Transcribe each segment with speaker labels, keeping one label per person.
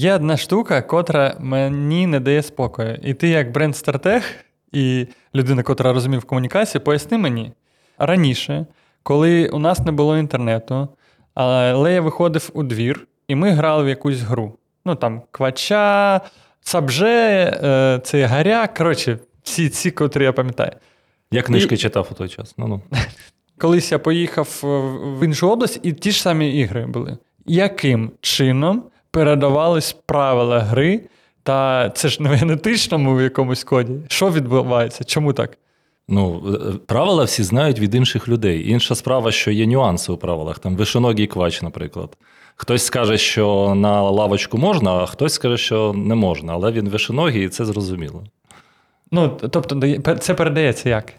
Speaker 1: Є одна штука, котра мені не дає спокою. І ти, як бренд-стратег і людина, котра розуміє в комунікації, поясни мені раніше, коли у нас не було інтернету, але я виходив у двір, і ми грали в якусь гру. Ну там квача, сабже, е, це гаряк. Коротше, всі ці, котрі я пам'ятаю.
Speaker 2: Я книжки і... читав у той час. Ну-ну.
Speaker 1: Колись я поїхав в іншу область, і ті ж самі ігри були. Яким чином передавались правила гри? Та це ж не в генетичному в якомусь коді. Що відбувається? Чому так?
Speaker 2: Ну, е, правила всі знають від інших людей. Інша справа, що є нюанси у правилах. Там вишоногий квач, наприклад. Хтось скаже, що на лавочку можна, а хтось скаже, що не можна, але він вишоногий, і це зрозуміло.
Speaker 1: Ну, тобто, це передається як?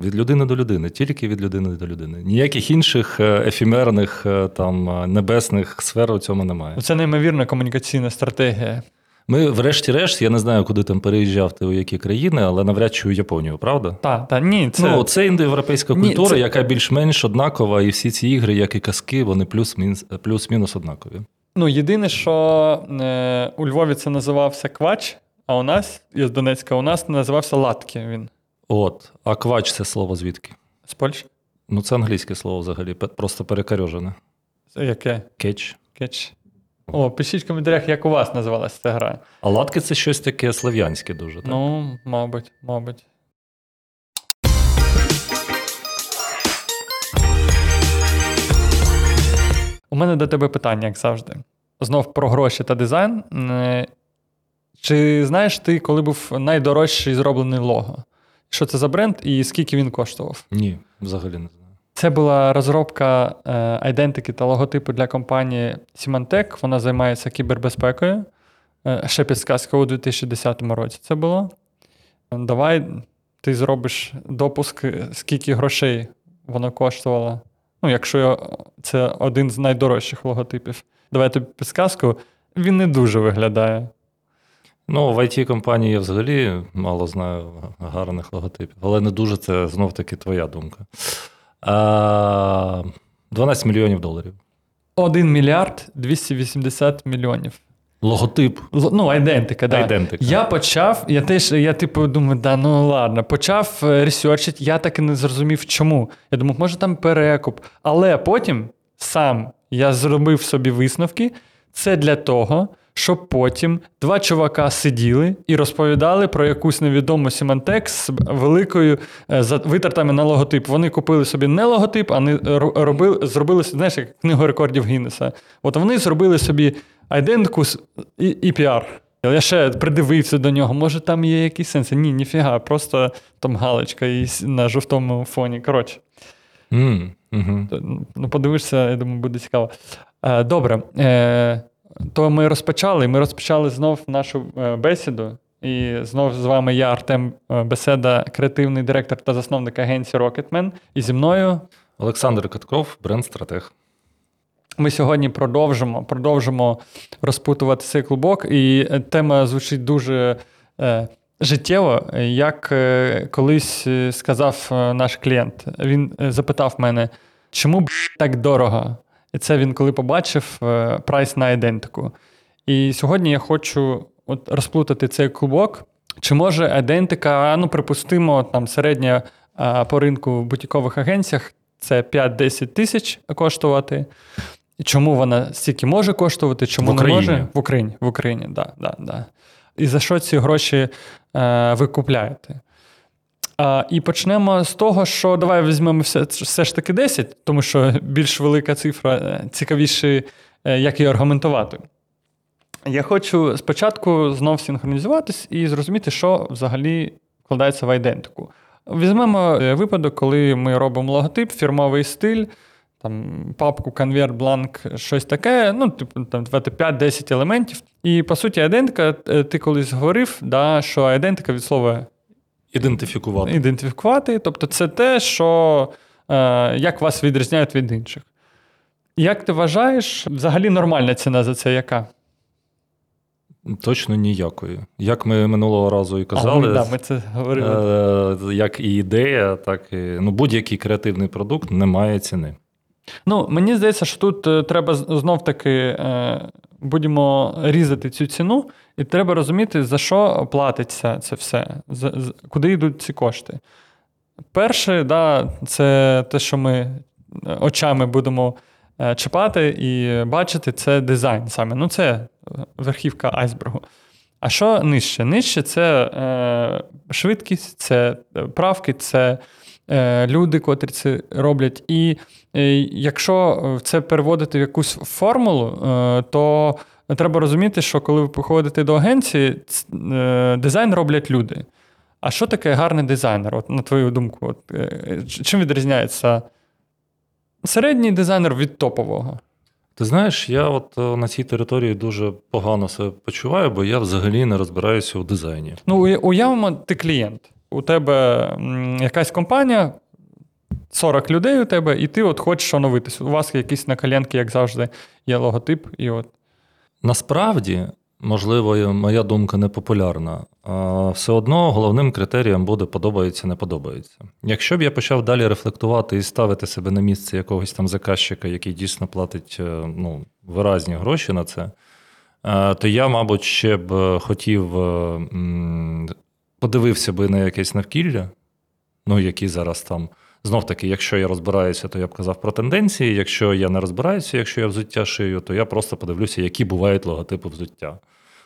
Speaker 2: Від людини до людини, тільки від людини до людини. Ніяких інших е, ефімерних е, там небесних сфер у цьому немає.
Speaker 1: Це неймовірна комунікаційна стратегія.
Speaker 2: Ми, врешті-решт, я не знаю, куди там переїжджав ти у які країни, але навряд чи у Японію, правда?
Speaker 1: Так, так, ні. Це
Speaker 2: Ну, це індоєвропейська культура, це... яка більш-менш однакова, і всі ці ігри, як і казки, вони плюс-мінус плюс-мінус однакові.
Speaker 1: Ну, єдине, що е, у Львові це називався квач, а у нас, я з Донецька, у нас називався Латки. він.
Speaker 2: От, а квач це слово звідки?
Speaker 1: З Польщі?
Speaker 2: Ну, це англійське слово взагалі, просто перекарьожене.
Speaker 1: Це яке?
Speaker 2: Кетч.
Speaker 1: Кетч. О, пишіть в коментарях, як у вас називалася ця гра.
Speaker 2: А латки це щось таке слов'янське дуже. так?
Speaker 1: Ну, мабуть, мабуть. У мене до тебе питання, як завжди. Знов про гроші та дизайн. Е, чи знаєш ти, коли був найдорожчий зроблений лого? Що це за бренд і скільки він коштував?
Speaker 2: Ні, взагалі не знаю.
Speaker 1: Це була розробка айдентики та логотипу для компанії Symantec. Вона займається кібербезпекою. Е, ще підсказка у 2010 році це було. Давай ти зробиш допуск, скільки грошей воно коштувало. Ну, якщо це один з найдорожчих логотипів. Давай тобі підсказку. Він не дуже виглядає.
Speaker 2: Ну, в it компанії я взагалі мало знаю гарних логотипів, але не дуже це знов таки твоя думка. 12 мільйонів доларів.
Speaker 1: 1 мільярд 280 мільйонів.
Speaker 2: Логотип.
Speaker 1: Л, ну, айдентика, да.
Speaker 2: Айдентика.
Speaker 1: Я почав, я теж, я типу думаю, да, ну ладно, почав е, ресерчити, я так і не зрозумів, чому. Я думав, може там перекуп. Але потім сам я зробив собі висновки. Це для того, щоб потім два чувака сиділи і розповідали про якусь невідому Symantec з великою е, витратами на логотип. Вони купили собі не логотип, а не робили, зробили знаєш, як книгу рекордів Гіннеса. От вони зробили собі айдентику і, і піар. Я ще придивився до нього, може там є якісь сенси. Ні, ніфіга, просто там галочка і на жовтому фоні. Коротше.
Speaker 2: Mm, mm-hmm.
Speaker 1: Ну, Подивишся, я думаю, буде цікаво. Е, добре. То ми розпочали. Ми розпочали знов нашу е, бесіду. І знов з вами я, Артем е, Беседа, креативний директор та засновник агенції Rocketman. І зі мною
Speaker 2: Олександр Катков, бренд-стратег.
Speaker 1: Ми сьогодні продовжимо продовжимо розпутувати цей клубок, і е, тема звучить дуже е, життєво. Як е, колись сказав наш клієнт, він запитав мене, чому б так дорого? І це він коли побачив е, прайс на ідентику. І сьогодні я хочу от розплутати цей клубок. Чи може ідентика, ну, припустимо, там середня по ринку в бутікових агенціях це 5-10 тисяч коштувати. Чому вона стільки може коштувати, чому
Speaker 2: не
Speaker 1: може? В Україні. В Україні, да, да, да. І за що ці гроші е, ви купляєте? А, І почнемо з того, що давай візьмемо все все ж таки 10, тому що більш велика цифра е, цікавіше, е, як її аргументувати. Я хочу спочатку знов синхронізуватись і зрозуміти, що взагалі вкладається в айдентику. Візьмемо е, випадок, коли ми робимо логотип, фірмовий стиль, там папку, конверт, бланк, щось таке, ну, типу, там 5-10 елементів. І по суті, айдентика, ти колись говорив, да, що айдентика від слова
Speaker 2: Ідентифікувати.
Speaker 1: Ідентифікувати. Тобто, це те, що е, як вас відрізняють від інших. Як ти вважаєш, взагалі нормальна ціна за це яка?
Speaker 2: Точно ніякої. Як ми минулого разу і казали,
Speaker 1: а, да, ми це говорили.
Speaker 2: Е, як і ідея, так і ну, будь-який креативний продукт не має ціни.
Speaker 1: Ну, Мені здається, що тут е, треба знов таки е, будемо різати цю ціну, і треба розуміти, за що платиться це все, за, за, куди йдуть ці кошти. Перше, да, це те, що ми е, очами будемо е, чіпати і бачити, це дизайн саме. Ну, це е, верхівка айсбергу. А що нижче? Нижче це е, швидкість, це правки, це е, люди, котрі це роблять. І якщо це переводити в якусь формулу, е, то треба розуміти, що коли ви приходите до агенції, е, дизайн роблять люди. А що таке гарний дизайнер? От, На твою думку, от, е, чим відрізняється середній дизайнер від топового?
Speaker 2: Ти знаєш, я от е, на цій території дуже погано себе почуваю, бо я взагалі не розбираюся у дизайні.
Speaker 1: Ну, уявимо, ти клієнт. У тебе якась компанія, 40 людей у тебе, і ти от хочеш оновитися. У вас якісь на коленки, як завжди, є логотип. і от.
Speaker 2: Насправді, можливо, моя думка не популярна. Все одно головним критерієм буде подобається, не подобається. Якщо б я почав далі рефлектувати і ставити себе на місце якогось там заказчика, який дійсно платить е, ну, виразні гроші на це, е, то я, мабуть, ще б хотів е, подивився би на якесь навкілля, ну, які зараз там. Знов таки, якщо я розбираюся, то я б казав про тенденції. Якщо я не розбираюся, якщо я взуття шию, то я просто подивлюся, які бувають логотипи взуття.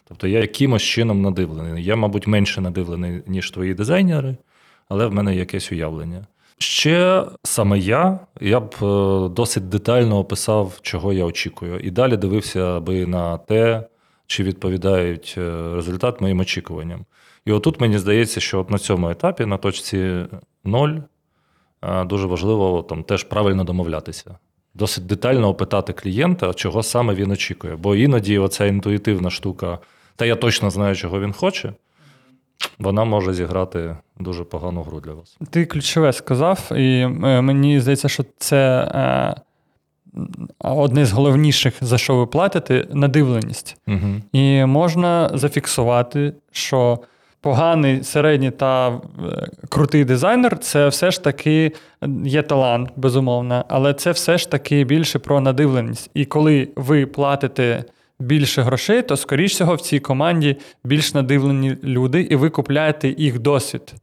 Speaker 2: Тобто я якимось чином надивлений. Я, мабуть, менше надивлений, ніж твої дизайнери, але в мене якесь уявлення. Ще саме я я б е, досить детально описав, чого я очікую. І далі дивився би на те, чи відповідають е, результат моїм очікуванням. І отут мені здається, що от на цьому етапі, на точці 0, е, дуже важливо там теж правильно домовлятися. Досить детально опитати клієнта, чого саме він очікує. Бо іноді оця інтуїтивна штука, та я точно знаю, чого він хоче, вона може зіграти дуже погану гру для вас.
Speaker 1: Ти ключове сказав, і е, мені здається, що це е, одне з головніших, за що ви платите, надивленість.
Speaker 2: Угу.
Speaker 1: І можна зафіксувати, що поганий, середній та е, крутий дизайнер це все ж таки є талант, безумовно, але це все ж таки більше про надивленість. І коли ви платите більше грошей, то, скоріш всього, в цій команді більш надивлені люди, і ви купляєте їх досвід.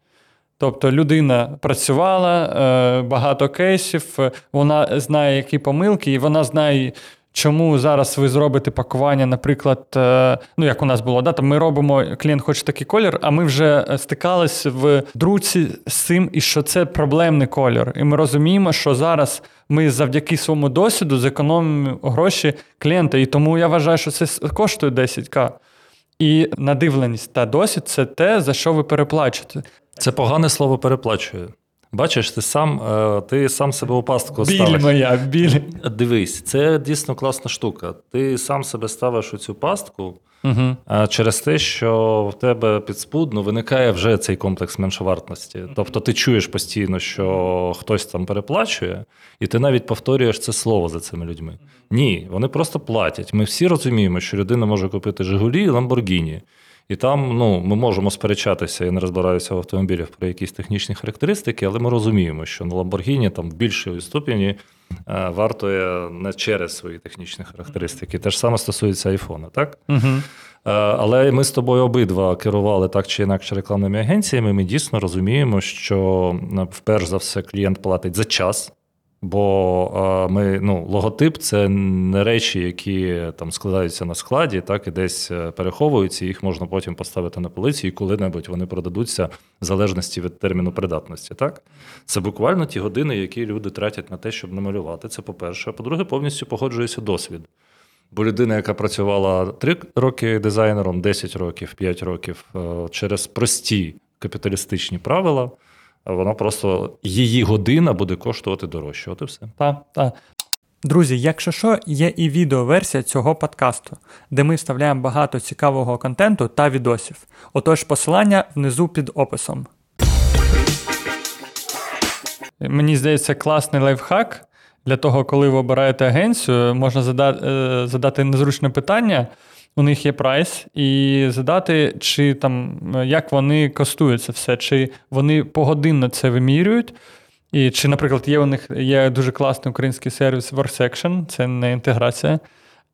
Speaker 1: Тобто людина працювала, е, багато кейсів, вона знає, які помилки, і вона знає, Чому зараз ви зробите пакування, наприклад, е, ну як у нас було, да, там ми робимо, клієнт хоче такий колір, а ми вже стикались в друці з цим, і що це проблемний колір. І ми розуміємо, що зараз ми завдяки своєму досвіду зекономимо гроші клієнта. І тому я вважаю, що це коштує 10к. І надивленість та досвід це те, за що ви переплачуєте.
Speaker 2: Це погане слово переплачує. Бачиш, ти сам е, ти сам себе у пастку
Speaker 1: біль
Speaker 2: ставиш.
Speaker 1: моя, біль.
Speaker 2: Дивись, це дійсно класна штука. Ти сам себе ставиш у цю пастку
Speaker 1: угу.
Speaker 2: через те, що в тебе підспудно виникає вже цей комплекс меншовартності. Тобто ти чуєш постійно, що хтось там переплачує, і ти навіть повторюєш це слово за цими людьми. Ні, вони просто платять. Ми всі розуміємо, що людина може купити Жигулі і Ламборгіні. І там ну, ми можемо сперечатися, я не розбираюся в автомобілях про якісь технічні характеристики, але ми розуміємо, що на Lamborghini там в більшій ступені е, вартує не через свої технічні характеристики. Те ж саме стосується айфона, так?
Speaker 1: Угу.
Speaker 2: Але ми з тобою обидва керували так чи інакше рекламними агенціями. Ми дійсно розуміємо, що вперше за все клієнт платить за час. Бо ми, ну, логотип це не речі, які там складаються на складі, так і десь е, переховуються, їх можна потім поставити на полиці, і коли-небудь вони продадуться в залежності від терміну придатності. Так? Це буквально ті години, які люди тратять на те, щоб намалювати. Це по-перше. А по-друге, повністю погоджується досвід. Бо людина, яка працювала 3 роки дизайнером, 10 років, 5 років е, через прості капіталістичні правила вона просто її година буде коштувати дорожче. От і все.
Speaker 1: Так, так. Друзі, якщо що, є і відеоверсія цього подкасту, де ми вставляємо багато цікавого контенту та відосів. Отож, посилання внизу під описом. Мені здається, класний лайфхак. Для того, коли ви обираєте агенцію, можна е, задати незручне питання у них є прайс, і задати, чи там як вони коштуються все, чи вони погодинно це вимірюють. І чи, наприклад, є у них є дуже класний український сервіс WorkSection, це не інтеграція.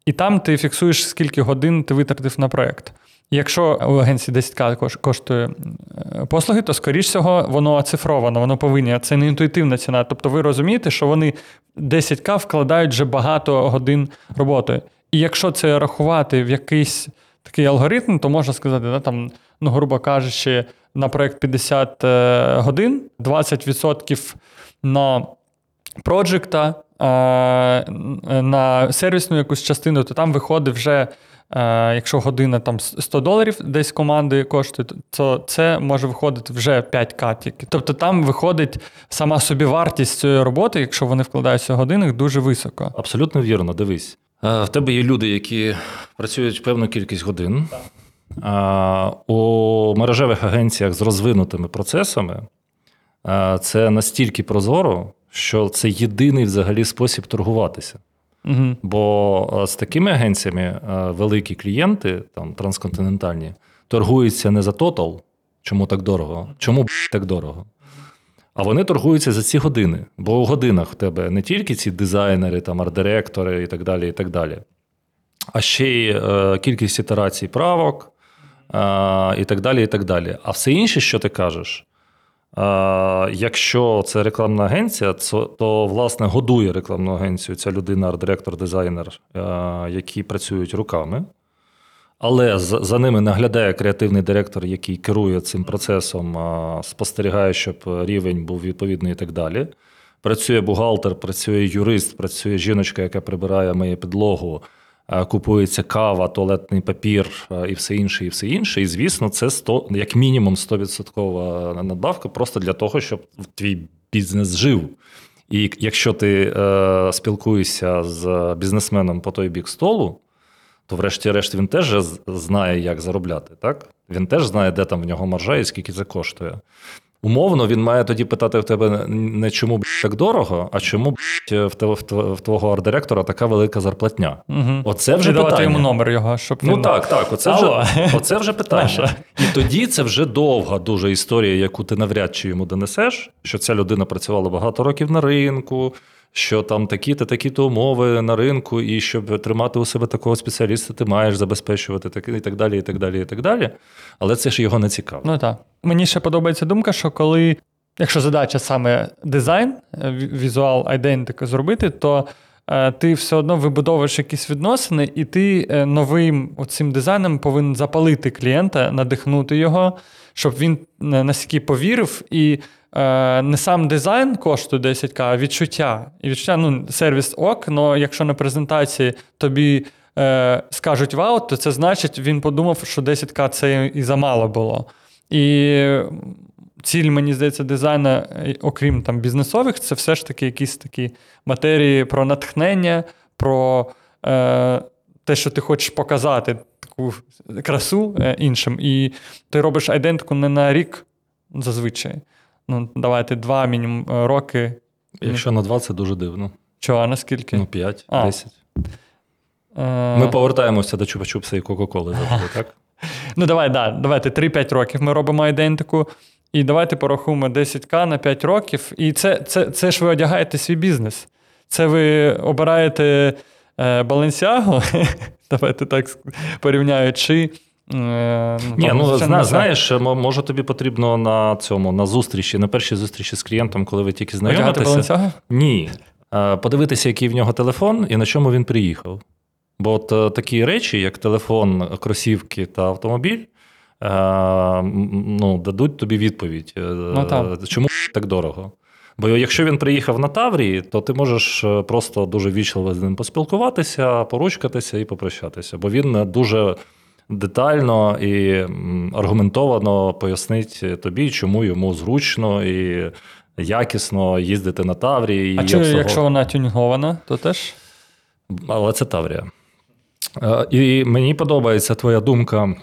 Speaker 1: і там ти фіксуєш, скільки годин ти витратив на проєкт. Якщо у агенції 10к кош- коштує е, послуги, то скоріш всього воно оцифровано, воно повинні. Це не інтуїтивна ціна. Тобто ви розумієте, що вони 10к вкладають вже багато годин роботи. І якщо це рахувати в якийсь такий алгоритм, то можна сказати, да, там, ну, грубо кажучи, на проєкт 50 е, годин, 20% на проджекта, е, на сервісну якусь частину, то там виходить вже, е, якщо година там 100 доларів десь команди коштує, то це може виходити вже 5К тільки. Тобто там виходить сама собівартість цієї роботи, якщо вони вкладаються в годинах, дуже високо.
Speaker 2: Абсолютно вірно, дивись. Е, В тебе є люди, які працюють певну кількість годин. А У мережевих агенціях з розвинутими процесами е, це настільки прозоро, що це єдиний взагалі спосіб торгуватися.
Speaker 1: Угу.
Speaker 2: Бо е, з такими агенціями е, великі клієнти, там трансконтинентальні, торгуються не за тотал, чому так дорого, чому б, так дорого. А вони торгуються за ці години. Бо у годинах в тебе не тільки ці дизайнери, там, арт-директори і так далі, і так далі, а ще й е, кількість ітерацій правок е, і так далі, і так далі. А все інше, що ти кажеш, е, якщо це рекламна агенція, то, то власне годує рекламну агенцію ця людина, арт-директор, дизайнер, е, які працюють руками. Але за ними наглядає креативний директор, який керує цим процесом, спостерігає, щоб рівень був відповідний і так далі. Працює бухгалтер, працює юрист, працює жіночка, яка прибирає моє підлогу, купується кава, туалетний папір і все інше, і все інше. І звісно, це 100, як мінімум 100% надбавка просто для того, щоб твій бізнес жив. І якщо ти е, спілкуєшся з бізнесменом по той бік столу, то врешті-решт він теж знає, як заробляти, так? Він теж знає, де там в нього маржа і скільки це коштує. Умовно, він має тоді питати в тебе не чому б так дорого, а чому б в твого арт-директора така велика зарплатня.
Speaker 1: Угу.
Speaker 2: Оце вже питання.
Speaker 1: йому номер його, щоб
Speaker 2: Ну
Speaker 1: він...
Speaker 2: так, так, оце
Speaker 1: Алло.
Speaker 2: вже, оце вже питання. І тоді це вже довга дуже історія, яку ти навряд чи йому донесеш, що ця людина працювала багато років на ринку, що там такі-то, такі-то умови на ринку, і щоб тримати у себе такого спеціаліста, ти маєш забезпечувати таке, і так далі, і так далі, і так далі. Але це ж його не цікаво.
Speaker 1: Ну так. Мені ще подобається думка, що коли, якщо задача саме дизайн, е, візуал айдентику зробити, то е, ти все одно вибудовуєш якісь відносини, і ти е, новим оцим дизайном повинен запалити клієнта, надихнути його, щоб він настільки повірив. І не сам дизайн коштує 10к, а відчуття. І відчуття, ну, сервіс ок, але якщо на презентації тобі е, скажуть вау, то це значить, він подумав, що 10к це і замало було. І ціль, мені здається, дизайну, е, окрім там бізнесових, це все ж таки якісь такі матерії про натхнення, про е, те, що ти хочеш показати таку красу е, іншим. І ти робиш айдентику не на рік зазвичай. Ну, давайте два мінімум е, роки.
Speaker 2: Якщо на два, це дуже дивно.
Speaker 1: Чого, а наскільки?
Speaker 2: Ну, 5,
Speaker 1: А.
Speaker 2: 10.
Speaker 1: Е,
Speaker 2: Ми повертаємося до чупа-чупса і Кока-Коли завжди, так?
Speaker 1: Ну, давай, да, давайте 3-5 років ми робимо ідентику. І давайте порахуємо 10к на 5 років. І це, це, це ж ви одягаєте свій бізнес. Це ви обираєте е, Баленсіагу, давайте так порівняю, чи. Е,
Speaker 2: Ні, ну зна, знаєш, може тобі потрібно на цьому, на зустрічі, на першій зустрічі з клієнтом, коли ви тільки знайомитеся. Ні. Е, Подивитися, який в нього телефон і на чому він приїхав. Бо от е, такі речі, як телефон, кросівки та автомобіль, ну, дадуть тобі відповідь, е,
Speaker 1: так.
Speaker 2: чому так дорого. Бо якщо він приїхав на Таврії, то ти можеш просто дуже вічливо з ним поспілкуватися, поручкатися і попрощатися. Бо він дуже детально і аргументовано пояснить тобі, чому йому зручно і якісно їздити на Таврії.
Speaker 1: А чи якщо вона тюнінгована, то теж.
Speaker 2: Але це Таврія. Е, І мені подобається твоя думка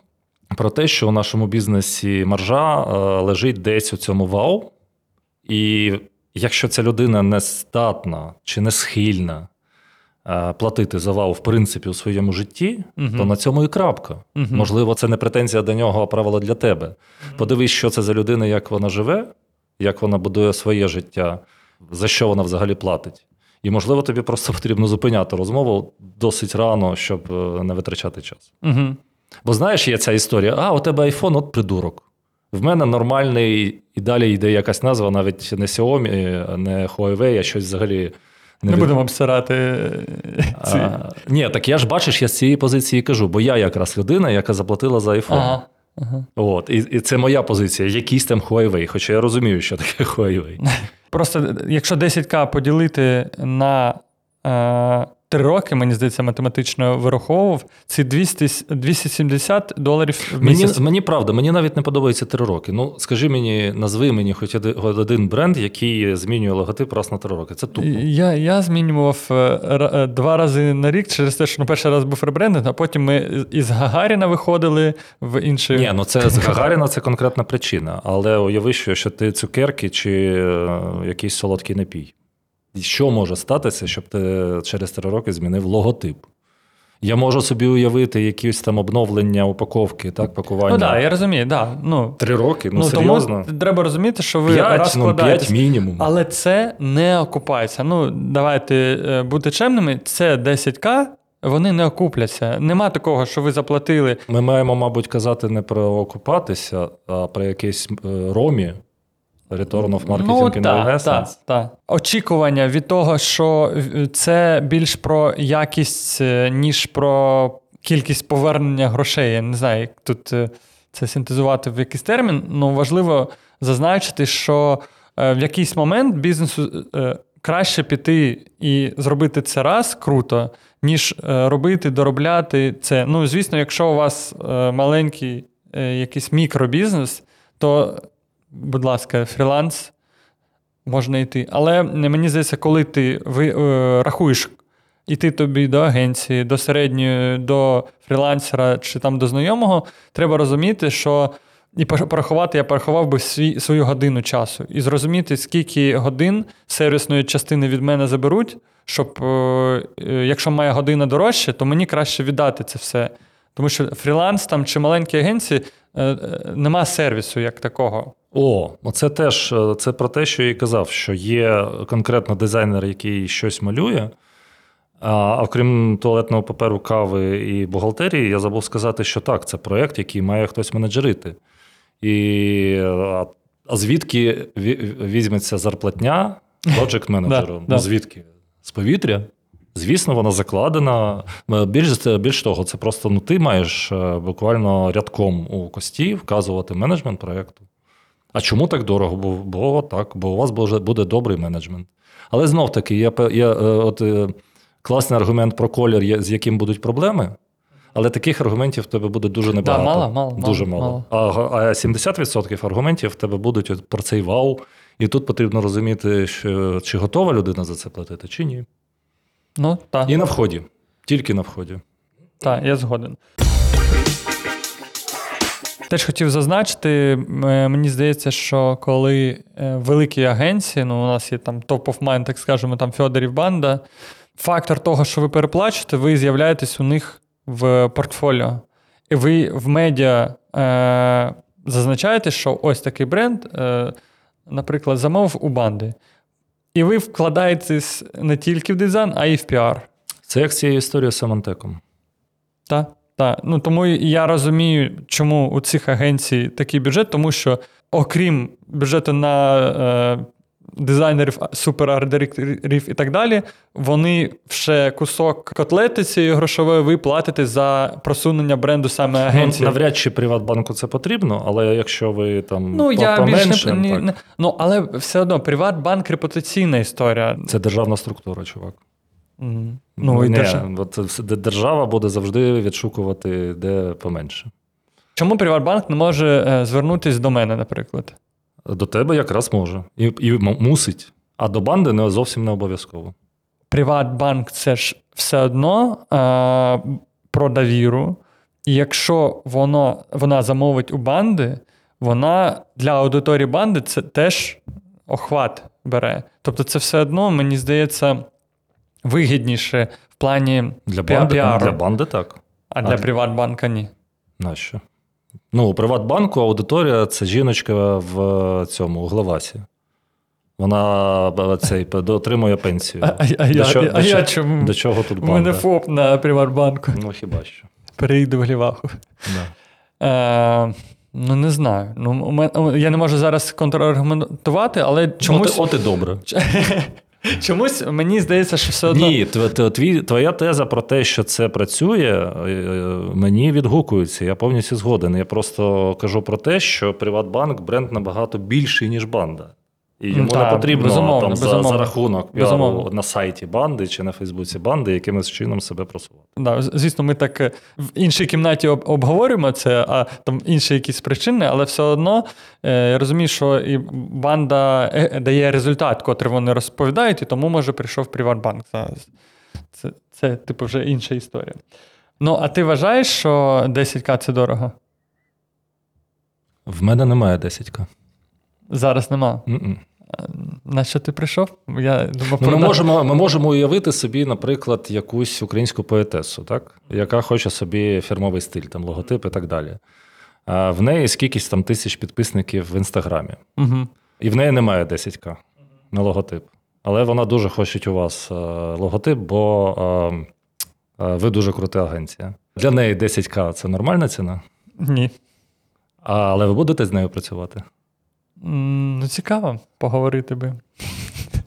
Speaker 2: про те, що у нашому бізнесі маржа е, лежить десь у цьому вау. І якщо ця людина не здатна чи не схильна платити за вау, в принципі, у своєму житті,
Speaker 1: Мгм.
Speaker 2: то на цьому і крапка.
Speaker 1: Мгм.
Speaker 2: Можливо, це не претензія до нього, а правило для тебе. Подивись, що це за людина, як вона живе, як вона будує своє життя, за що вона взагалі платить. І, можливо, тобі просто потрібно зупиняти розмову досить рано, щоб е, не витрачати час.
Speaker 1: Угу.
Speaker 2: Бо знаєш, є ця історія: а, у тебе iPhone, от придурок. В мене нормальний, і далі йде якась назва, навіть не Xiaomi, не Huawei, а щось взагалі.
Speaker 1: Не
Speaker 2: від-
Speaker 1: будемо обсирати е, ці.
Speaker 2: А, ні, так я ж бачиш, я з цієї позиції кажу, бо я якраз людина, яка заплатила за iPhone.
Speaker 1: Ага. Ага.
Speaker 2: От, і, і це моя позиція, якийсь там Huawei, хоча я розумію, що таке Huawei.
Speaker 1: Просто е, якщо 10к поділити на е, 3 роки, мені здається, математично вираховував, це 200, с- 270 доларів в
Speaker 2: Мені,
Speaker 1: місяць.
Speaker 2: мені правда, мені навіть не подобається три роки. Ну, скажи мені, назви мені хоч один, бренд, який змінює логотип раз на три роки. Це тупо.
Speaker 1: Я, я змінював е, е, два рази на рік через те, що ну, перший раз був ребрендинг, а потім ми із Гагаріна виходили в інший.
Speaker 2: Ні, ну це з Гагаріна це конкретна причина. Але уяви, що, що ти цукерки чи е, якийсь солодкий напій. Що може статися, щоб ти через три роки змінив логотип? Я можу собі уявити якісь там обновлення упаковки, так, пакування.
Speaker 1: ну так, да, я розумію, да. ну,
Speaker 2: Три роки, ну,
Speaker 1: ну,
Speaker 2: серйозно.
Speaker 1: тому треба розуміти, що ви
Speaker 2: П'ять, ну,
Speaker 1: розкладаєтесь.
Speaker 2: п'ять мінімум.
Speaker 1: Але це не окупається. Ну, давайте е, бути чемними, це 10к, вони не окупляться. Нема такого, що ви заплатили.
Speaker 2: Ми маємо, мабуть, казати не про окупатися, а про якийсь е, ромі. Return of Marketing
Speaker 1: ну,
Speaker 2: Essence.
Speaker 1: так, так. Очікування від того, що е, це більш про якість, е, ніж про кількість повернення грошей. Я не знаю, як тут е, це синтезувати в якийсь термін. Ну, важливо зазначити, що в якийсь момент бізнесу краще піти і зробити це раз круто, ніж робити, доробляти це. Ну, звісно, якщо у вас маленький якийсь мікробізнес, то, будь ласка, фріланс можна йти. Але мені здається, коли ти ви, е, рахуєш іти тобі до агенції, до середньої, до фрілансера чи там до знайомого, треба розуміти, що. І порахувати, я порахував би свій, свою годину часу і зрозуміти, скільки годин сервісної частини від мене заберуть, щоб е, е, якщо моя година дорожча, то мені краще віддати це все. Тому що фріланс там чи маленькі агенції е, е, нема сервісу як такого.
Speaker 2: О, оце теж е, це про те, що я і казав, що є конкретно дизайнер, який щось малює. А окрім туалетного паперу, кави і бухгалтерії, я забув сказати, що так, це проєкт, який має хтось менеджерити. І а, звідки ві- візьметься зарплатня project менеджеру? Ну, звідки? З повітря? Звісно, вона закладена. Е, Більш, більш того, це просто ну, ти маєш е, буквально рядком у кості вказувати менеджмент проєкту. А чому так дорого? Бо, бо так, бо у вас буде, буде добрий менеджмент. Але знов таки, пе- є е, от, е, класний аргумент про колір, з яким будуть проблеми. Але таких аргументів в тебе буде дуже небагато.
Speaker 1: мало, мало,
Speaker 2: Дуже
Speaker 1: мало,
Speaker 2: мало. А, а 70% аргументів в тебе будуть от про цей вау. І тут потрібно розуміти, що, чи готова людина за це платити, чи ні.
Speaker 1: Ну, так.
Speaker 2: І на вході. Тільки на вході.
Speaker 1: Так, я згоден. Теж хотів зазначити, е, мені здається, що коли е, великі агенції, ну у нас є там top of mind, так скажемо, там Фьодорів банда, фактор того, що ви переплачуєте, ви з'являєтесь у них в портфоліо. І ви в медіа е, зазначаєте, що ось такий бренд, е, наприклад, замовив у банди. І ви вкладаєтесь не тільки в дизайн, а й в піар.
Speaker 2: Це як з цією історією з Symantec ом.
Speaker 1: Так, так. Ну тому я розумію, чому у цих агенцій такий бюджет, тому що окрім бюджету на е, дизайнерів, супер арт-директорів і так далі, вони ще кусок котлети цієї грошової ви платите за просунення бренду саме агенції.
Speaker 2: Ну, навряд чи Приватбанку це потрібно, але якщо ви там
Speaker 1: Ну,
Speaker 2: по-
Speaker 1: я більш не, не,
Speaker 2: так.
Speaker 1: не- ну, але все одно Приватбанк репутаційна історія.
Speaker 2: це державна структура, чувак.
Speaker 1: Мгм. Ну, і
Speaker 2: Ні,
Speaker 1: держа-
Speaker 2: от де- держава буде завжди відшукувати де поменше.
Speaker 1: Чому Приватбанк не може е, звернутися до мене, наприклад?
Speaker 2: До тебе якраз може. І, і мусить. А до банди не зовсім не обов'язково.
Speaker 1: Приватбанк це ж все одно е, про довіру. І якщо воно, вона замовить у банди, вона для аудиторії банди це теж охват бере. Тобто, це все одно, мені здається, вигідніше в плані
Speaker 2: Для банди,
Speaker 1: піару.
Speaker 2: для банди так.
Speaker 1: а для
Speaker 2: А-
Speaker 1: Приватбанка ні.
Speaker 2: Нащо? Ну, у Приватбанку аудиторія це жіночка в цьому у Главасі. Вона цей п- дотримує пенсію.
Speaker 1: А, а, а,
Speaker 2: До
Speaker 1: я,
Speaker 2: чого-
Speaker 1: а
Speaker 2: до
Speaker 1: я чому?
Speaker 2: До чого тут
Speaker 1: У мене? ФОП на Приватбанку.
Speaker 2: Ну хіба що.
Speaker 1: Перейду в Гліваху.
Speaker 2: Да.
Speaker 1: Е, ну, не знаю. Ну, у мен- я не можу зараз контраргументувати, але чомусь,
Speaker 2: От, от і добре.
Speaker 1: чомусь мені здається, що все одно.
Speaker 2: Ні, твоя теза про те, що це працює, е, е, мені відгукується. Я повністю згоден. Я просто кажу про те, що Приватбанк бренд набагато більший, ніж банда. І йому
Speaker 1: Так,
Speaker 2: не потрібно
Speaker 1: безумовно,
Speaker 2: там, за,
Speaker 1: безумовно.
Speaker 2: за рахунок піару
Speaker 1: Безумовно.
Speaker 2: на сайті банди чи на Фейсбуці банди якимось чином себе просувати.
Speaker 1: Да, звісно, ми так е, в іншій кімнаті об- обговорюємо це, а там інші якісь причини, але все одно е, я розумію, що і банда е, дає результат, котрий вони розповідають, і тому, може, прийшов Приватбанк зараз. Це, це, типу, вже інша історія. Ну, а ти вважаєш, що 10к це дорого?
Speaker 2: В мене немає 10к.
Speaker 1: Зараз нема.
Speaker 2: М-м.
Speaker 1: А, На що ти прийшов? Я думав,
Speaker 2: Ну, ми, можемо, ми можемо уявити собі, наприклад, якусь українську поетесу, так? яка хоче собі фірмовий стиль, там, логотип і так далі. А в неї скількись там тисяч підписників в інстаграмі.
Speaker 1: Мгм.
Speaker 2: І в неї немає 10к на логотип. Але вона дуже хоче у вас е, логотип, бо е, е, ви дуже крута агенція. Для неї 10к це нормальна ціна,
Speaker 1: Ні.
Speaker 2: але ви будете з нею працювати.
Speaker 1: Ну, цікаво поговорити би.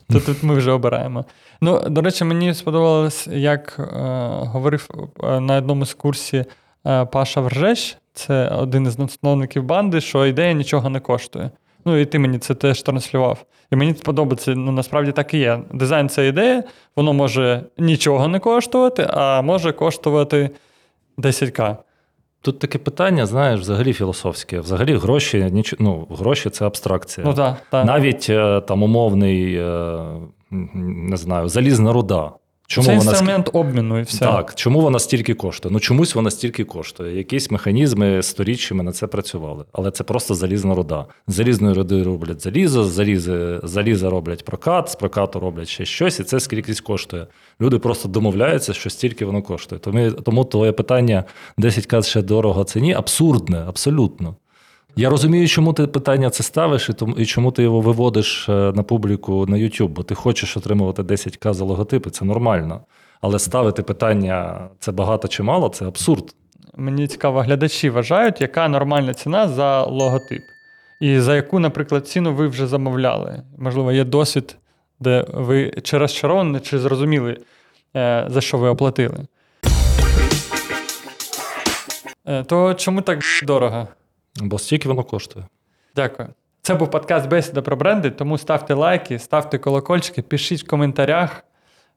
Speaker 1: То тут ми вже обираємо. Ну, до речі, мені сподобалось, як е, говорив е, на одному з курсів е, Паша Вржеш, це один із засновників банди, що ідея нічого не коштує. Ну, і ти мені це теж транслював. І мені подобається, ну насправді так і є. Дизайн це ідея, воно може нічого не коштувати, а може коштувати 10к.
Speaker 2: Тут таке питання, знаєш, взагалі філософське. Взагалі гроші, ніч... ну, гроші це абстракція.
Speaker 1: Ну так, так.
Speaker 2: Навіть е, там умовний, е, не знаю, залізна руда. Чому
Speaker 1: це
Speaker 2: вона ск-
Speaker 1: інструмент обміну і все.
Speaker 2: Так, чому вона стільки коштує? Ну чомусь вона стільки коштує. Якісь механізми сторіччями на це працювали. Але це просто залізна руда. З залізної руди роблять залізо, з залізи, заліза роблять прокат, з прокату роблять ще щось, і це скількись коштує. Люди просто домовляються, що стільки воно коштує. Тому, тому твоє питання 10к ще дорого ціні абсурдне, абсолютно. Я розумію, чому ти питання це ставиш, і тому і чому ти його виводиш е, на публіку на YouTube, бо ти хочеш отримувати 10к за логотипи, це нормально. Але ставити питання це багато чи мало, це абсурд.
Speaker 1: Мені цікаво, глядачі вважають, яка нормальна ціна за логотип. І за яку, наприклад, ціну ви вже замовляли. Можливо, є досвід, де ви чи розчаровані, чи зрозуміли, е, за що ви оплатили. Е, То чому так дорого?
Speaker 2: Бо стільки воно коштує.
Speaker 1: Дякую. Це був подкаст Бесіда про бренди, тому ставте лайки, ставте колокольчики, пишіть в коментарях,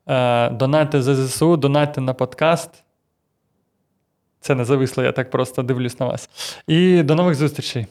Speaker 1: е, донайте за ЗСУ, донайте на подкаст. Це не зависло, я так просто дивлюсь на вас. І до нових зустрічей.